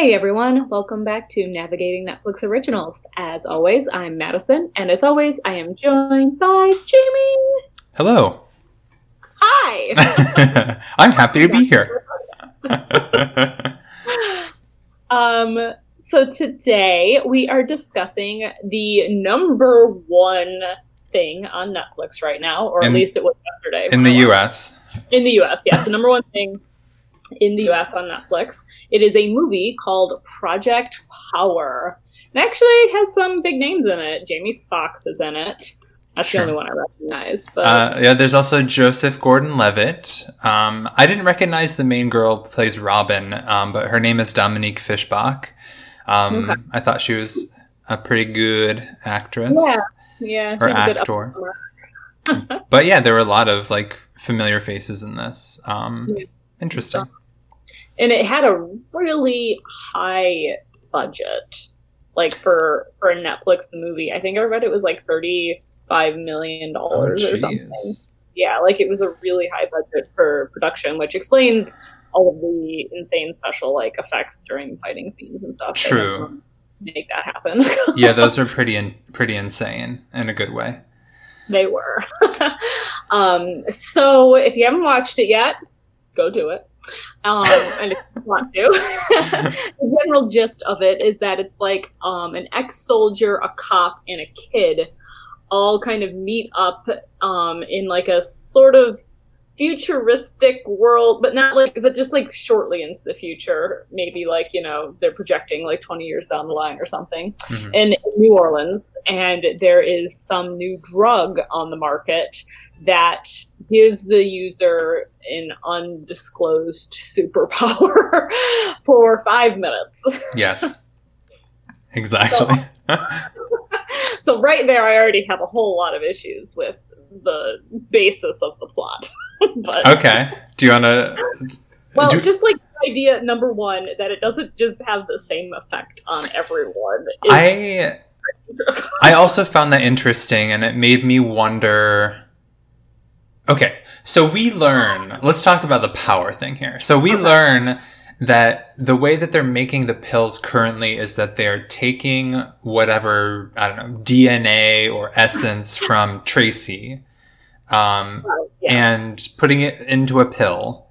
Hey everyone, welcome back to Navigating Netflix Originals. As always, I'm Madison, and as always, I am joined by Jamie. Hello. Hi. I'm happy to be here. um, so today we are discussing the number one thing on Netflix right now, or In- at least it was yesterday. In the US. in the US, yes, the number one thing in the US on Netflix. It is a movie called Project Power. It actually has some big names in it. Jamie Foxx is in it. That's Sure. the only one I recognized. But Uh, yeah, there's also Joseph Gordon Levitt. Um, I didn't recognize the main girl plays Robin, um, but her name is Dominique Fishback. Um, Okay. I thought she was a pretty good actress. Yeah. yeah, Or actor. But yeah, there were a lot of like familiar faces in this. Um, Yeah. interesting. And it had a really high budget, like for for a Netflix movie. I think I read it was like 35 million dollars or something. yeah, like it was a really high budget for production, which explains all of the insane special like effects during fighting scenes and stuff. True. Make that happen. yeah, those are pretty in, pretty insane in a good way. they were. um, so if you haven't watched it yet, go do it. Um, and if you want to, the general gist of it is that it's like um, an ex-soldier, a cop, and a kid all kind of meet up um, in like a sort of futuristic world, but not like, but just like shortly into the future. Maybe like you know they're projecting like twenty years down the line or something Mhm. in New Orleans, and there is some new drug on the market that gives the user an undisclosed superpower for five minutes. Yes. Exactly. so right there, I already have a whole lot of issues with the basis of the plot. but okay. Do you want to? well, do- just like idea number one that it doesn't just have the same effect on everyone. I I also found that interesting, and it made me wonder. Okay, so we learn. Let's talk about the power thing here. So we Okay. learn that the way that they're making the pills currently is that they're taking whatever I don't know DNA or essence from Tracy, um, yeah. and putting it into a pill.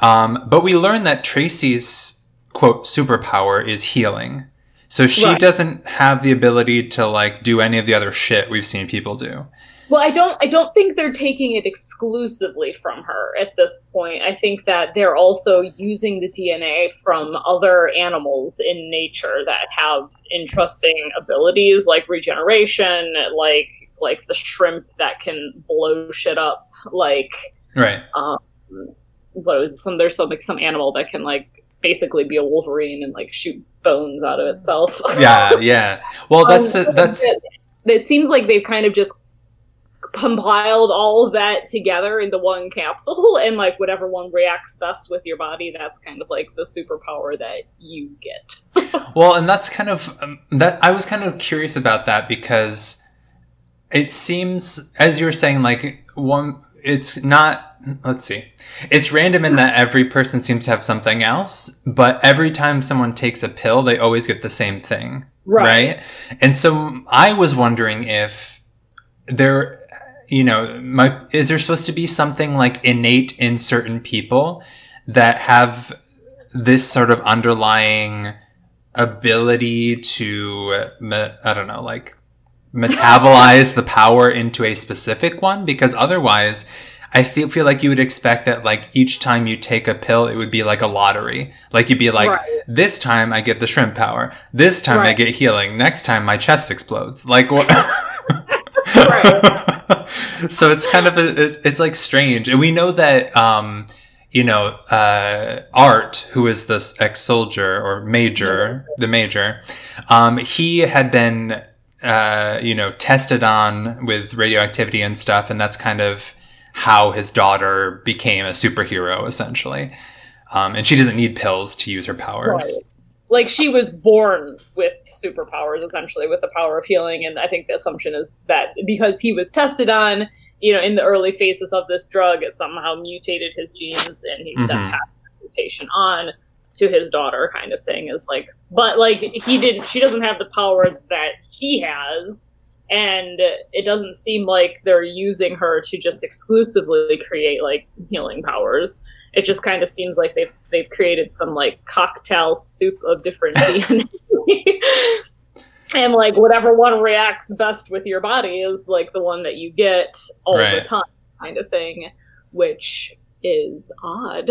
Um, but we learn that Tracy's quote superpower is healing. So she Right. doesn't have the ability to like do any of the other shit we've seen people do. Well, I don't. I don't think they're taking it exclusively from her at this point. I think that they're also using the DNA from other animals in nature that have interesting abilities, like regeneration, like like the shrimp that can blow shit up, like Right. um, what was it? some? There's some like some animal that can like basically be a Wolverine and like shoot bones out of itself. Yeah, yeah. Well, that's Um, that's it, it seems like they've kind of just compiled all of that together into one capsule and like whatever one reacts best with your body that's kind of like the superpower that you get well, and that's kind of um, that. I was kind of curious about that because it seems, as you were saying, like one. It's not. Let's see. It's random in that every person seems to have something else, but every time someone takes a pill, they always get the same thing. right? And so I was wondering if there, you know, my, is there supposed to be something like innate in certain people that have this sort of underlying ability to, I don't know, like metabolize the power into a specific one? Because otherwise, I feel feel like you would expect that like each time you take a pill, it would be like a lottery. Like you'd be like, Right. this time I get the shrimp power. This time I get healing. Next time my chest explodes. Like what? so it's kind of a, it's, it's like strange, and we know that um, you know uh, Art, who is this ex-soldier or major, the major, um, he had been uh, you know tested on with radioactivity and stuff, and that's kind of how his daughter became a superhero essentially. Um, and she doesn't need pills to use her powers. Like she was born with superpowers essentially with the power of healing and i think the assumption is that because he was tested on you know in the early phases of this drug it somehow mutated his genes and he Mhm. passed the mutation on to his daughter kind of thing is like but like he didn't she doesn't have the power that he has and it doesn't seem like they're using her to just exclusively create like healing powers it just kind of seems like they've they've created some like cocktail soup of different DNA. and like whatever one reacts best with your body is like the one that you get all Right. the time kind of thing which is odd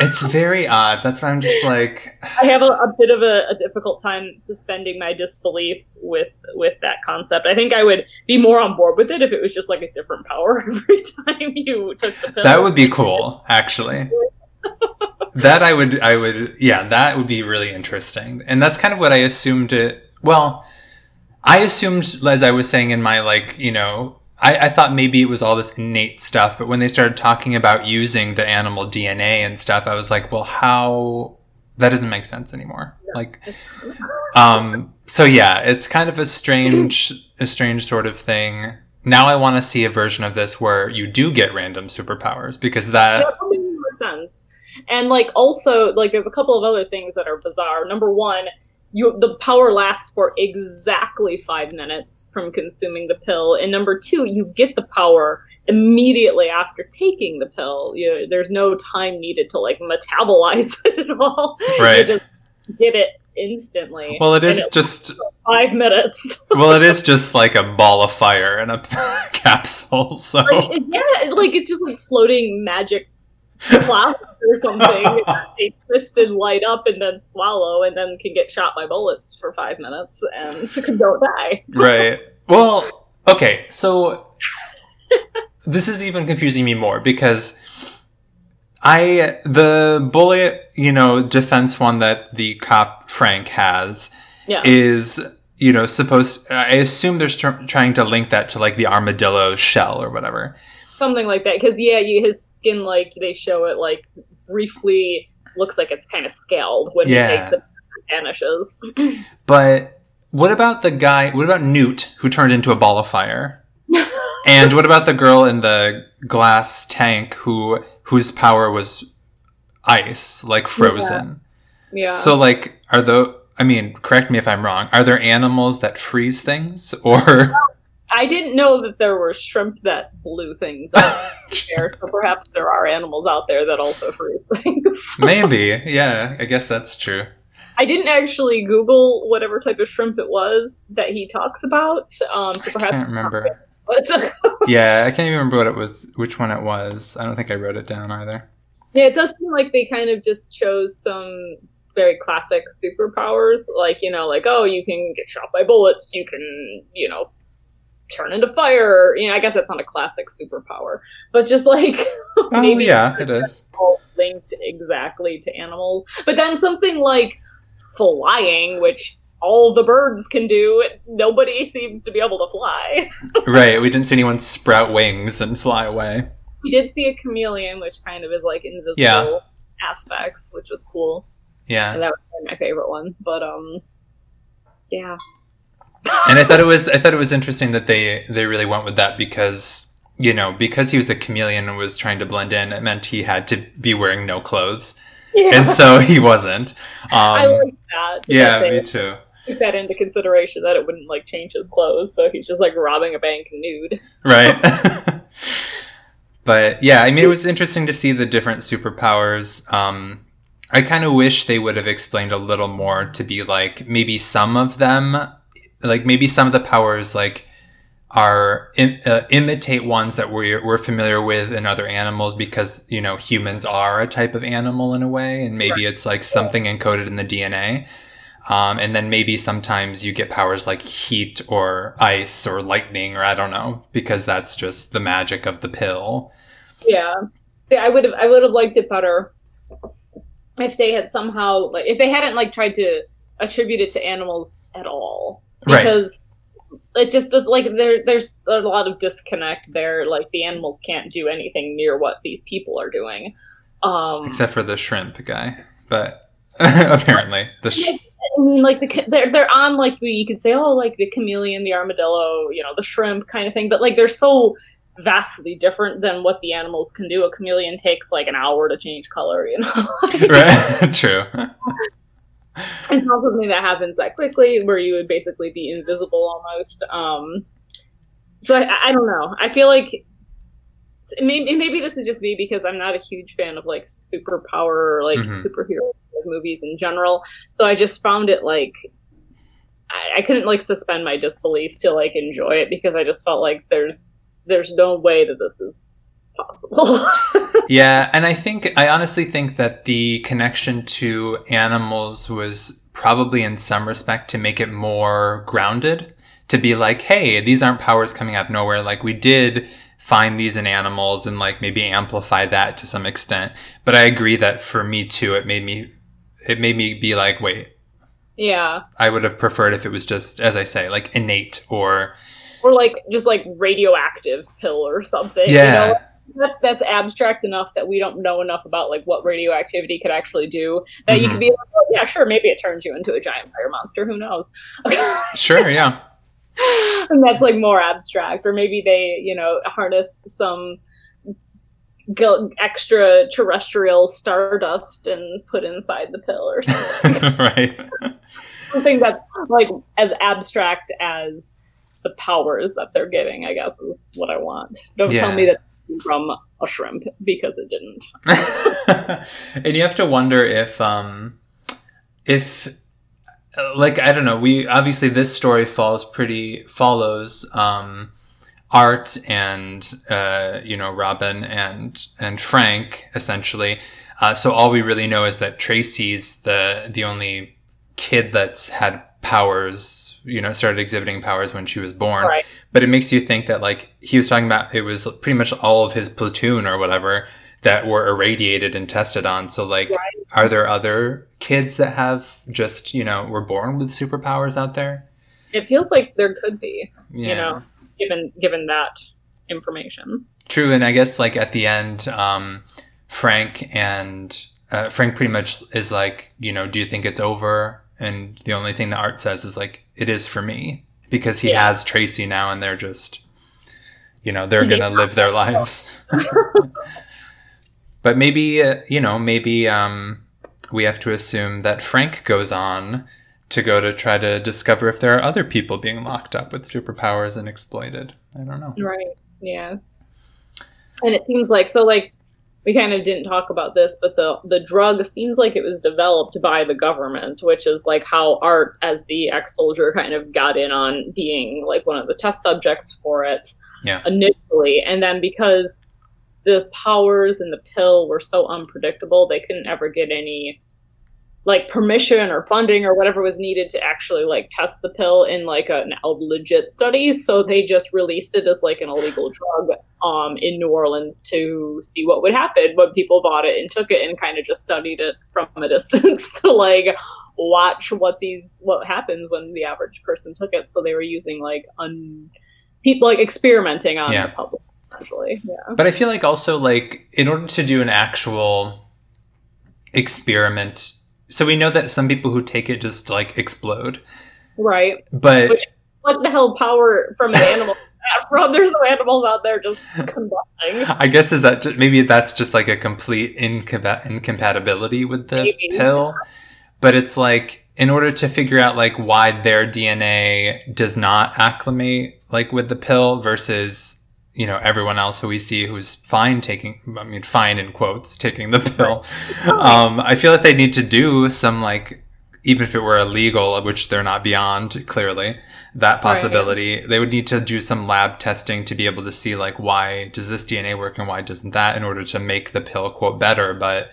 It's very odd. That's why I'm just like, i have a, a bit of a, a difficult time suspending my disbelief with with that concept i think i would be more on board with it if it was just like a different power every time you took the pill that would be cool, actually. that I would, I would, yeah, that would be really interesting. And that's kind of what I assumed it. Well, I assumed, as I was saying in my like, you know, I, I thought maybe it was all this innate stuff, but when they started talking about using the animal DNA and stuff, I was like, well, how? That doesn't make sense anymore. Like, um, so yeah, it's kind of a strange, a strange sort of thing. Now I want to see a version of this where you do get random superpowers because that that. And like also like there's a couple of other things that are bizarre. Number one, you the power lasts for exactly five minutes from consuming the pill, and number two, you get the power immediately after taking the pill. You, there's no time needed to like metabolize it at all. Right. You just get it instantly. well, it is And just five minutes. well, it is just like a ball of fire in a capsule. So like, yeah, like it's just like floating magic clouds or something they twist and light up and then swallow and then can get shot by bullets for five minutes and don't die. right. Well, okay, so this is even confusing me more because I the bullet, you know, defense one that the cop Frank has Yeah. is you know supposed. I assume they're tr- trying to link that to like the armadillo shell or whatever. something like that. Because yeah, you, his skin like they show it like briefly looks like it's kind of scaled when Yeah. he takes it vanishes. But what about the guy? What about Newt, who turned into a ball of fire? and what about the girl in the glass tank who whose power was ice, like frozen? Yeah. So, like, are the I mean, correct me if I'm wrong. Are there animals that freeze things, or I didn't know that there were shrimp that blew things up there, so perhaps there are animals out there that also freeze things. maybe? Yeah, I guess that's true. I didn't actually Google whatever type of shrimp it was that he talks about. Um, so perhaps I can't remember. Yeah, I can't even remember what it was, which one it was. I don't think I wrote it down either. yeah, it does seem like they kind of just chose some very classic superpowers, like you know, like oh, you can get shot by bullets, you can you know turn into fire. You know, I guess that's not a classic superpower, but just like Oh, maybe yeah, it is. all linked exactly to animals. But then something like flying, which all the birds can do, nobody seems to be able to fly. Right, we didn't see anyone sprout wings and fly away. We did see a chameleon, which kind of is like invisible Yeah. aspects, which was cool. Yeah. And that was my favorite one. But um yeah. And I thought it was I thought it was interesting that they they really went with that because you know because he was a chameleon and was trying to blend in, it meant he had to be wearing no clothes, Yeah. and so he wasn't. Um, I like that. yeah, me too. took that into consideration that it wouldn't like change his clothes, so he's just like robbing a bank nude. Right. but yeah, I mean, it was interesting to see the different superpowers. Um, I kind of wish they would have explained a little more to be like maybe some of them, like maybe some of the powers like are Im- uh, imitate ones that we're, we're familiar with in other animals because you know humans are a type of animal in a way and maybe it's like something encoded in the dna um, and then maybe sometimes you get powers like heat or ice or lightning or i don't know because that's just the magic of the pill Yeah. See, I would have I would have liked it better if they had somehow like if they hadn't like tried to attribute it to animals at all. Right. Because it just does like there there's a lot of disconnect there. Like the animals can't do anything near what these people are doing. Um except for the shrimp guy but apparently the sh- I mean, like the they're they're on like the, you could say, oh, like the chameleon, the armadillo, you know, the shrimp kind of thing. But like they're so vastly different than what the animals can do. A chameleon takes like an hour to change color, you know. right. True. It's not something that happens that quickly, where you would basically be invisible almost. Um, so I, I don't know. I feel like maybe maybe this is just me because I'm not a huge fan of like superpower or like mm-hmm. superhero movies in general. So I just found it like I, I couldn't like suspend my disbelief to like enjoy it because I just felt like there's there's no way that this is possible. yeah, and I think I honestly think that the connection to animals was probably in some respect to make it more grounded to be like, hey, these aren't powers coming out of nowhere. Like we did find these in animals and like maybe amplify that to some extent. But I agree that for me too, it made me it made me be like, wait. Yeah. I would have preferred if it was just, as I say, like innate or or like just like radioactive pill or something. Yeah. You know? That's that's abstract enough that we don't know enough about like what radioactivity could actually do. That mm-hmm. you could be like, oh, yeah, sure, maybe it turns you into a giant fire monster. Who knows? sure, yeah. and that's like more abstract, or maybe they, you know, harnessed some extra terrestrial stardust and put inside the pill or something. right. something that's like as abstract as the powers that they're giving, I guess, is what I want. Don't yeah. tell me that from a shrimp because it didn't. and you have to wonder if, um, if, like, I don't know, we obviously this story falls pretty, follows, um, Art and uh, you know Robin and and Frank essentially. Uh, so all we really know is that Tracy's the the only kid that's had powers, you know, started exhibiting powers when she was born. Right. But it makes you think that like he was talking about it was pretty much all of his platoon or whatever that were irradiated and tested on. So like right. are there other kids that have just, you know, were born with superpowers out there? It feels like there could be. Yeah. You know given given that information. True, and I guess like at the end, um, Frank and uh, Frank pretty much is like, you know, do you think it's over? And the only thing that Art says is like, it is for me because he yeah. has Tracy now, and they're just, you know, they're gonna live their lives. but maybe, uh, you know, maybe um, we have to assume that Frank goes on to go to try to discover if there are other people being locked up with superpowers and exploited. I don't know. Right. Yeah. And it seems like so like we kind of didn't talk about this, but the the drug seems like it was developed by the government, which is like how Art, as the ex soldier, kind of got in on being like one of the test subjects for it yeah. initially, and then because the powers and the pill were so unpredictable, they couldn't ever get any like permission or funding or whatever was needed to actually like test the pill in like a, a legit study. So they just released it as like an illegal drug um, in New Orleans to see what would happen when people bought it and took it and kind of just studied it from a distance to like watch what these what happens when the average person took it. So they were using like un people like experimenting on yeah. the public essentially. Yeah. But I feel like also like in order to do an actual experiment so we know that some people who take it just like explode. Right. But Which, what the hell power from an animal? from there's no animals out there just combusting. I guess is that just, maybe that's just like a complete incompa- incompatibility with the maybe. pill. But it's like in order to figure out like why their DNA does not acclimate like with the pill versus you know everyone else who we see who's fine taking i mean fine in quotes taking the pill. Um, i feel like they need to do some like even if it were illegal which they're not beyond clearly that possibility right. they would need to do some lab testing to be able to see like why does this dna work and why doesn't that in order to make the pill quote better. But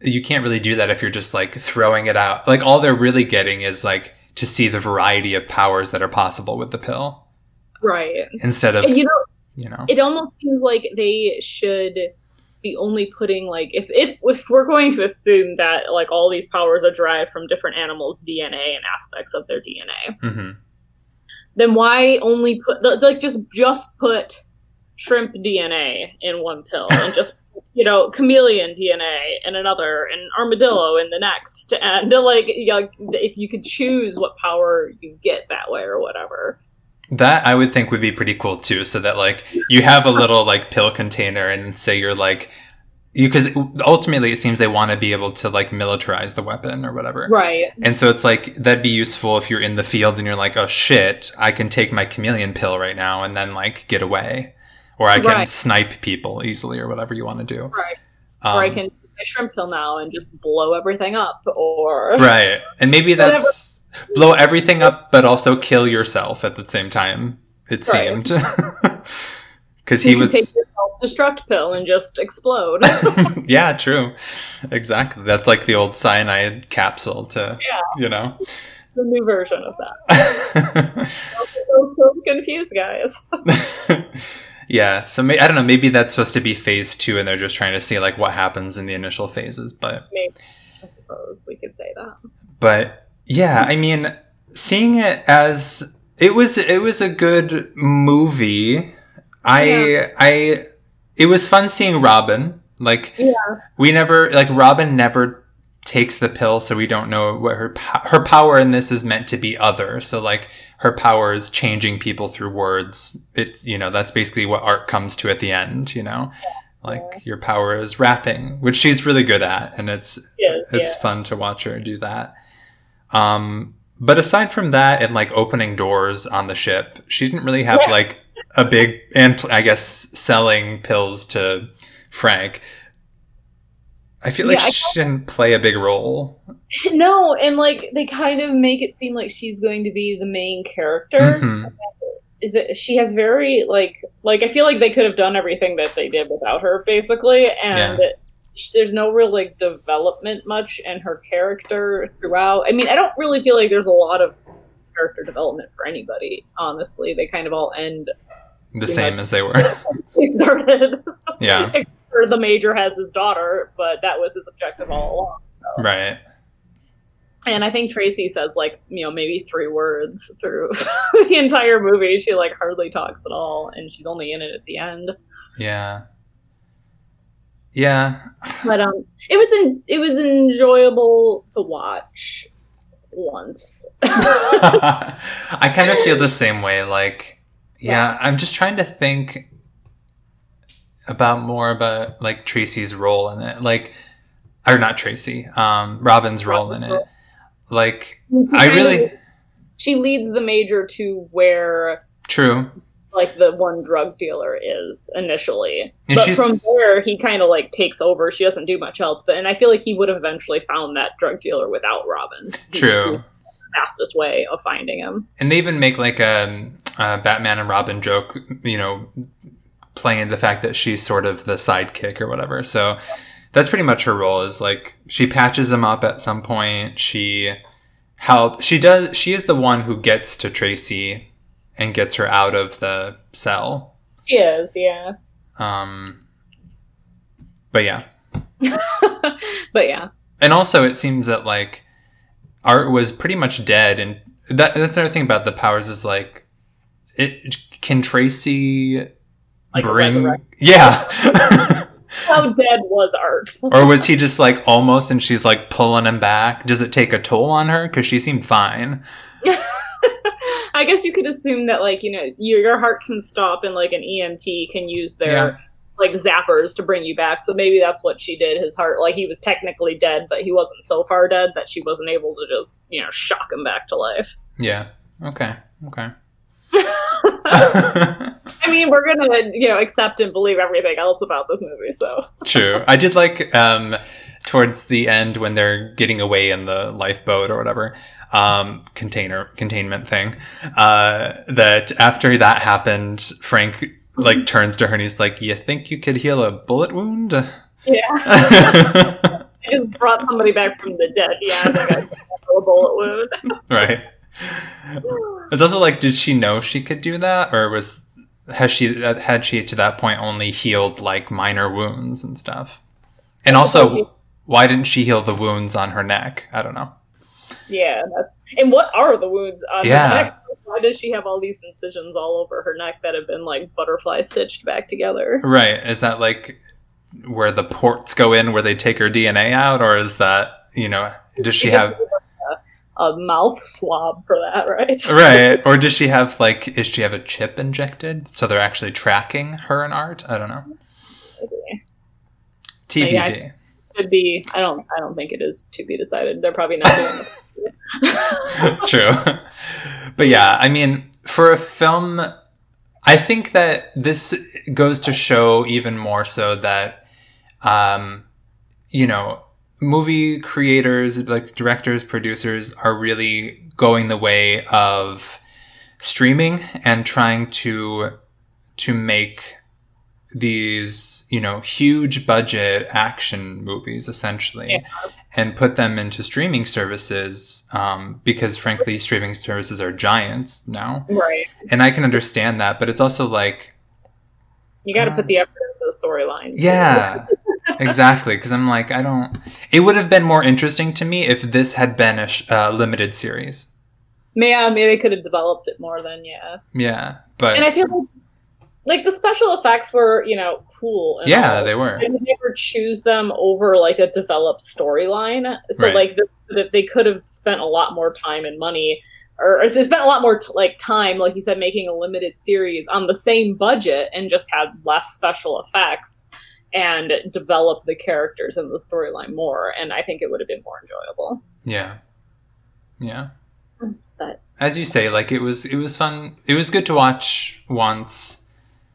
you can't really do that if you're just like throwing it out. Like all they're really getting is like to see the variety of powers that are possible with the pill. Right. Instead of you know you know it almost seems like they should be only putting like if if if we're going to assume that like all these powers are derived from different animals dna and aspects of their dna mm-hmm. then why only put like just just put shrimp dna in one pill and just you know chameleon dna in another and armadillo in the next and like you know, if you could choose what power you get that way or whatever That I would think would be pretty cool too. So that like you have a little like pill container, and say you're like you because ultimately it seems they want to be able to like militarize the weapon or whatever. Right. And so it's like that'd be useful if you're in the field and you're like, oh shit, I can take my chameleon pill right now and then like get away, or I can Right. snipe people easily or whatever you want to do. Right. Um, or I can take a shrimp pill now and just blow everything up. Or right, and maybe that's blow everything up, but also kill yourself at the same time. It Right. seemed because he was. self-destruct pill and just explode. yeah, true. Exactly. That's like the old cyanide capsule to, Yeah. you know. the new version of that. So, so confused, guys. yeah. So may- I don't know. Maybe that's supposed to be phase two, and they're just trying to see like what happens in the initial phases. But Maybe I suppose we could say that. but yeah, I mean, seeing it as it was it was a good movie. I I it was fun seeing Robin. Like Yeah. we never like Robin never takes the pill, so we don't know what her her power in this is meant to be other. So like her power is changing people through words. It's you know that's basically what art comes to at the end. You know, like your power is rapping, which she's really good at, and it's it's fun to watch her do that. Um, but aside from that, and like opening doors on the ship, she didn't really have Yeah. like a big and I guess selling pills to Frank. I feel like Yeah, she didn't play a big role. No, and like they kind of make it seem like she's going to be the main character. Mhm. She has very like like I feel like they could have done everything that they did without her, basically, and. sh There's no real like development much in her character throughout. I mean, I don't really feel like there's a lot of character development for anybody. Honestly, they kind of all end The same as they were. they started. yeah, or the major has his daughter, but that was his objective all along. right. And I think Tracy says like you know maybe three words through the entire movie. She like hardly talks at all, and she's only in it at the end. Yeah. Yeah. But um, it was in, it was enjoyable to watch once. I kind of feel the same way. Like, yeah, I'm just trying to think about more about like Tracy's role in it. Like, or not Tracy, um, Robin's role in it. Like, I really, she leads the major to where true. Like the one drug dealer is initially. And but from there, he kind of like takes over. She doesn't do much else. But and I feel like he would have eventually found that drug dealer without Robin. True. fastest way of finding him. And they even make like a, a Batman and Robin joke, you know, playing the fact that she's sort of the sidekick or whatever. So that's pretty much her role is like she patches him up at some point. She help she does she is the one who gets to Tracy and gets her out of the cell. He is, yeah. Um but yeah. but yeah, And also it seems that like Art was pretty much dead and that that's another thing about the powers is like it can Tracy Like bring yeah how dead was Art? or was he just like almost and she's like pulling him back does it take a toll on her because she seemed fine I guess you could assume that like you know your your heart can stop and like an EMT can use their Yeah. like zappers to bring you back. So maybe that's what she did. His heart like he was technically dead, but he wasn't so far dead that she wasn't able to just you know shock him back to life. yeah okay okay I mean, we're gonna you know accept and believe everything else about this movie. So True. I did like um, towards the end when they're getting away in the lifeboat or whatever um, container containment thing. Uh, that after that happened, Frank like turns to her and he's like, "You think you could heal a bullet wound?" yeah, I just brought somebody back from the dead. Yeah, like a, a bullet wound. right. It's also like, did she know she could do that, or was has she had she to that point only healed like minor wounds and stuff? And also, why didn't she heal the wounds on her neck? I don't know. Yeah, that's, and what are the wounds on Yeah. her neck? Why does she have all these incisions all over her neck that have been like butterfly stitched back together? Right. Is that like where the ports go in where they take her DNA out or is that, you know, does she have a mouth swab for that, right? right. Or does she have like is she have a chip injected so they're actually tracking her in art? I don't know. Okay. TBD. Yeah, Could be. I don't. I don't think it is to be decided. They're probably not doing. True. But yeah, I mean, for a film, I think that this goes to show even more so that, um, you know, movie creators, like directors, producers, are really going the way of streaming and trying to to make these you know huge budget action movies essentially Yeah. and put them into streaming services um, because frankly streaming services are giants now right. and i can understand that but it's also like You got to Uh, put the effort into the storyline. yeah exactly because i'm like i don't it would have been more interesting to me if this had been a sh- uh, limited series Yeah, maybe I could have developed it more than yeah. yeah but And I feel like like the special effects were you know cool. And yeah all. they were I would never choose them over like a developed storyline. So Right. like the, they could have spent a lot more time and money, or, or they spent a lot more t- like time, like you said, making a limited series on the same budget and just had less special effects and develop the characters and the storyline more. And I think it would have been more enjoyable. Yeah. Yeah. But- as you say, like it was it was fun. It was good to watch once.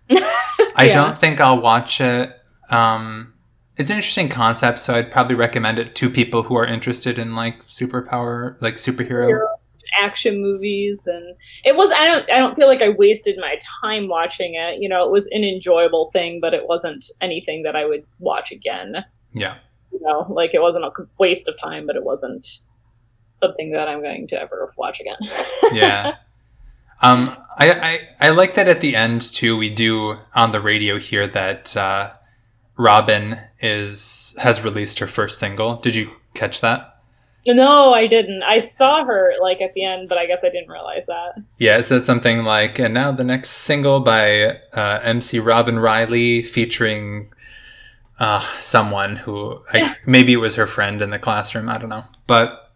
I Yeah. don't think I'll watch it. Um it's an interesting concept, so I'd probably recommend it to people who are interested in like superpower, like superhero. Hero action movies and it was I don't I don't feel like I wasted my time watching it. You know, it was an enjoyable thing, but it wasn't anything that I would watch again. Yeah. you know like it wasn't a waste of time but it wasn't something that i'm going to ever watch again Yeah. Um I, I I like that at the end too we do on the radio here that uh Robin is has released her first single. Did you catch that? no i didn't i saw her like at the end but i guess i didn't realize that Yeah, it said something like, and now the next single by uh, MC Robin Riley featuring uh, someone who I, maybe it was her friend in the classroom. I don't know. But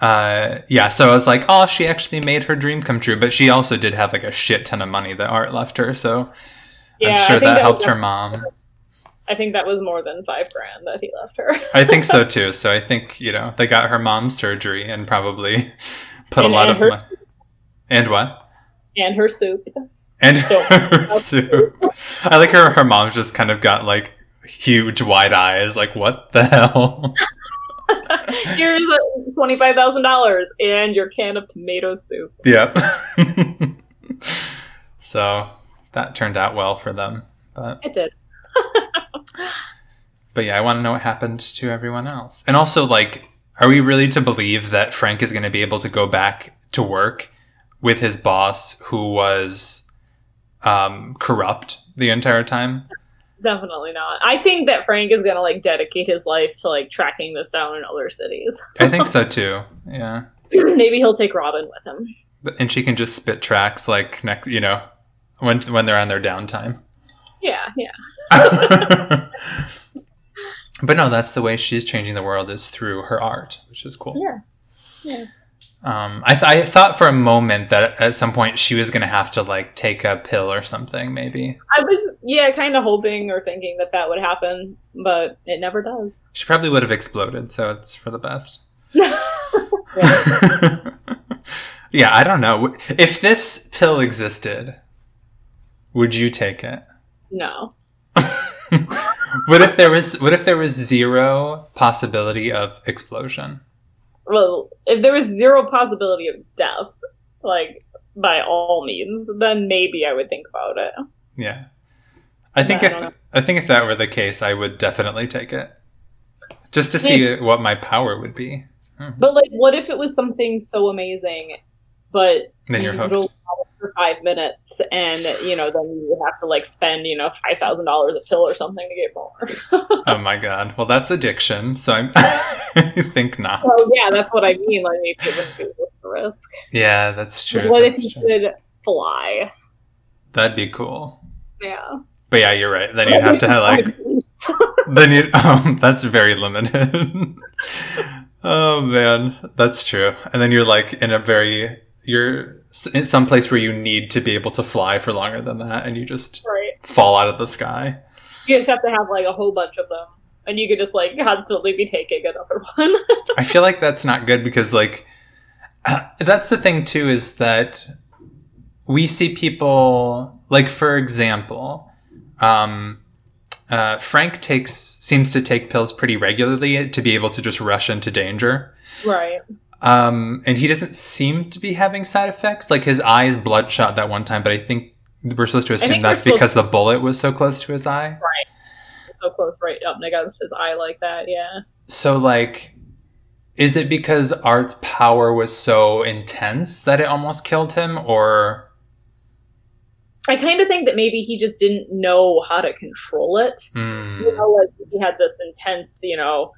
uh, yeah, so I was like, oh, she actually made her dream come true. But she also did have like a shit ton of money that Art left her. So yeah I'm sure think that, helped her mom. i think that was more than five grand that he left her I think so too. So I think, you know, they got her mom's surgery and probably put And- a lot of her- money. And what? and her soup and her soup. I like her. Her mom's just kind of got like huge wide eyes. Like, what the hell? here's $25000 and your can of tomato soup yep. so that turned out well for them. But it did but yeah, I want to know what happened to everyone else. And also, like, are we really to believe that Frank is going to be able to go back to work with his boss, who was um, corrupt the entire time? Definitely not i think that frank is gonna like dedicate his life to like tracking this down in other cities I think so too. Yeah. maybe he'll take robin with him and she can just spit tracks like next you know when when they're on their downtime yeah yeah but no that's the way she's changing the world is through her art which is cool Yeah. Yeah. Um, I, th- I thought for a moment that at some point she was going to have to like take a pill or something maybe. I was, yeah, kind of hoping or thinking that that would happen, but it never does. she probably would have exploded so it's for the best. Yeah i don't know. If this pill existed would you take it? No. what if there was what if there was zero possibility of explosion Well, if there was zero possibility of death, like by all means, then maybe I would think about it. Yeah. I think But if I think if that were the case, I would definitely take it. Just to see what my power would be. Hmm. But like, what if it was something so amazing, but Then you're you hooked. Don't have it for five minutes, and you know, then you would have to like spend you know five thousand dollars a pill or something to get more. Oh my god. Well, that's addiction. So I'm I think not. well, yeah, that's what I mean. Like, maybe it wouldn't be worth the risk. Yeah, that's true. what if that's you true. could fly? That'd be cool. Yeah. But yeah, you're right. Then you'd have to have like then you um that's very limited. Oh man, that's true. And then you're like in a very you're some place where you need to be able to fly for longer than that, and you just Right. fall out of the sky. You just have to have like a whole bunch of them, and you could just like constantly be taking another one. I feel like that's not good because like that's the thing too is that we see people like for example, um, uh, Frank takes seems to take pills pretty regularly to be able to just rush into danger. right. Um, and he doesn't seem to be having side effects. Like his eye is bloodshot that one time, but I think we're supposed to assume that's because the bullet was so close to his eye. Right. So close, right up against his eye like that. Yeah. So, like, is it because Art's power was so intense that it almost killed him, or I kind of think that maybe he just didn't know how to control it. Hmm, You know, like he had this intense, you know,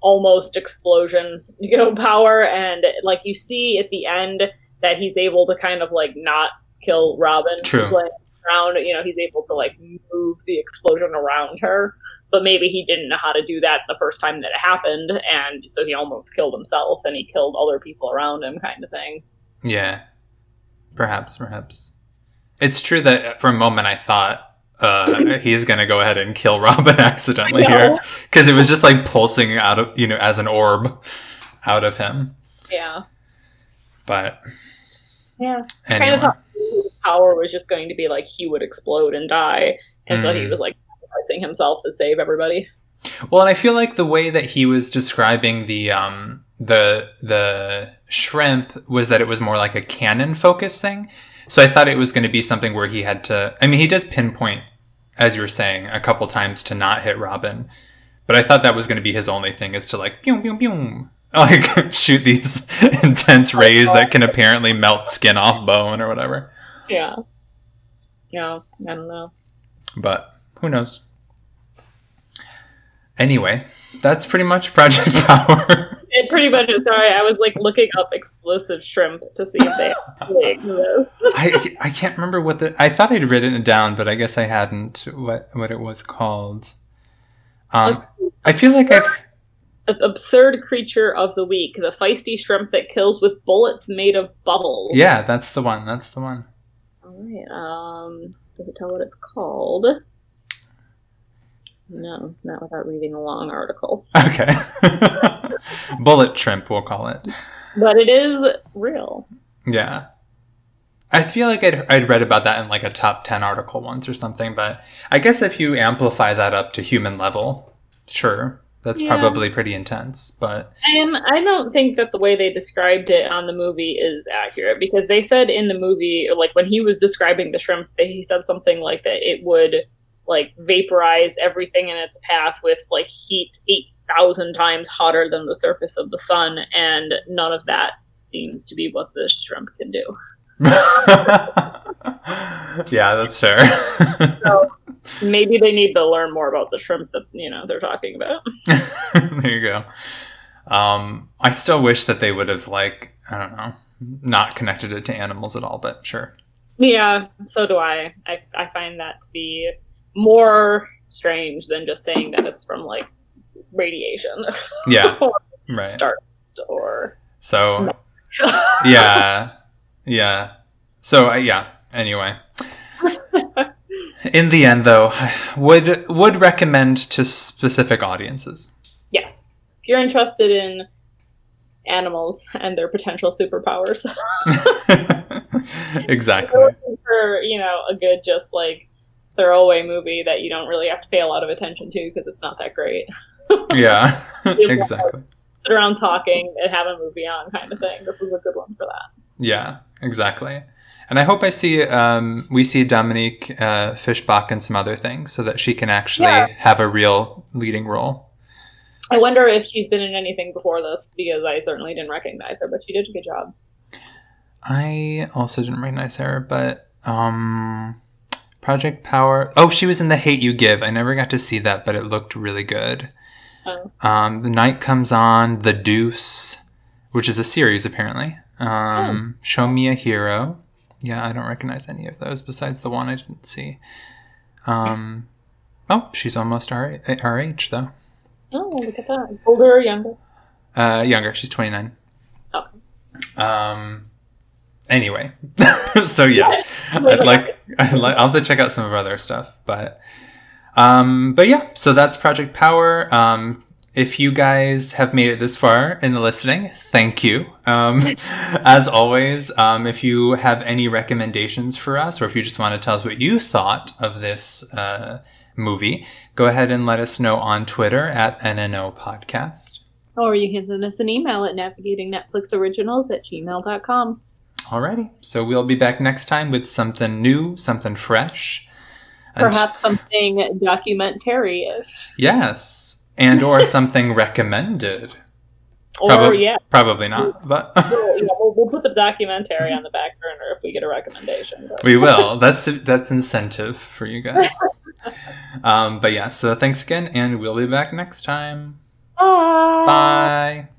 almost explosion, you know, power, and like you see at the end that he's able to kind of like not kill Robin. True. Around, you know, he's able to like move the explosion around her. But maybe he didn't know how to do that the first time that it happened, and so he almost killed himself, and he killed other people around him, kind of thing. yeah, perhaps, perhaps. It's true that uh, for a moment I thought uh, he's gonna go ahead and kill Robin accidentally here because it was just like pulsing out of you know as an orb out of him. Yeah, But yeah. anyway, kind of thought his power was just going to be like he would explode and die, and so he Mm. was like sacrificing himself to save everybody. Well, and I feel like the way that he was describing the um the the shrimp was that it was more like a cannon focus thing. So I thought it was going to be something where he had to. I mean, he does pinpoint, as you were saying, a couple times to not hit Robin, but I thought that was going to be his only thing is to like boom boom boom. Like shoot these intense rays that can apparently melt skin off bone or whatever. Yeah. Yeah, I don't know. But who knows? Anyway, that's pretty much Project Power. It pretty much is. Sorry, I was like looking up explosive shrimp to see if they exist. I I can't remember what the I thought I'd written it down, but I guess I hadn't. What what it was called? Um, I feel like I've absurd creature of the week, the feisty shrimp that kills with bullets made of bubbles. yeah, that's the one. That's the one. All right. Um, does it tell what it's called? No, not without reading a long article. Okay, bullet shrimp, we'll call it. But it is real. Yeah, I feel like I'd I'd read about that in like a top ten article once or something. But I guess if you amplify that up to human level, sure, that's Yeah. probably pretty intense. But And I don't think that the way they described it on the movie is accurate because they said in the movie, like when he was describing the shrimp, he said something like that it would like vaporize everything in its path with like heat 8,000 times hotter than the surface of the sun. And none of that seems to be what the shrimp can do. yeah, that's fair. so Maybe they need to learn more about the shrimp that, you know, they're talking about. there you go. Um, I still wish that they would have like I don't know, not connected it to animals at all, but sure. Yeah, so do I. I. I find that to be more strange than just saying that it's from like radiation Yeah, right. stardust or So yeah, yeah. So uh, yeah. Anyway, in the end, though, would would recommend to specific audiences. yes. If you're interested in animals and their potential superpowers, exactly. for you know a good just like throwaway movie that you don't really have to pay a lot of attention to because it's not that great. Yeah, exactly. Sit around talking and have a movie on kind of thing. This is a good one for that. Yeah, exactly. And I hope I see um, we see Dominique uh, Fishback and some other things so that she can actually Yeah. have a real leading role. I wonder if she's been in anything before this because I certainly didn't recognize her, but she did a good job. I also didn't recognize her, but um, Project Power. Oh, she was in The Hate You Give. I never got to see that, but it looked really good. Oh. Um, the Night Comes On, The Deuce, which is a series apparently. Um, Show Me a Hero. Yeah, I don't recognize any of those besides the one I didn't see. Um, oh, she's almost our, our age though. Oh, look at that. Older or younger? Uh, younger. She's 29. Oh. Um. Anyway, so yeah, I'd like I'd like I'll have to check out some of her other stuff, but um, but yeah, so that's Project Power. Um, if you guys have made it this far in the listening, thank you. Um, as always, um, if you have any recommendations for us, or if you just want to tell us what you thought of this uh, movie, go ahead and let us know on Twitter at NNO Podcast. Or you can send us an email at navigatingnetflixoriginals at gmail.com. Alrighty, so we'll be back next time with something new, something fresh. And- Perhaps something documentary-ish. yes, and or something recommended. Or, Probab- yeah, Probably not, but we'll, yeah we'll, we'll put the documentary on the back burner if we get a recommendation. But. we will. That's that's incentive for you guys. Um, but yeah, so thanks again, and we'll be back next time. Bye. Bye.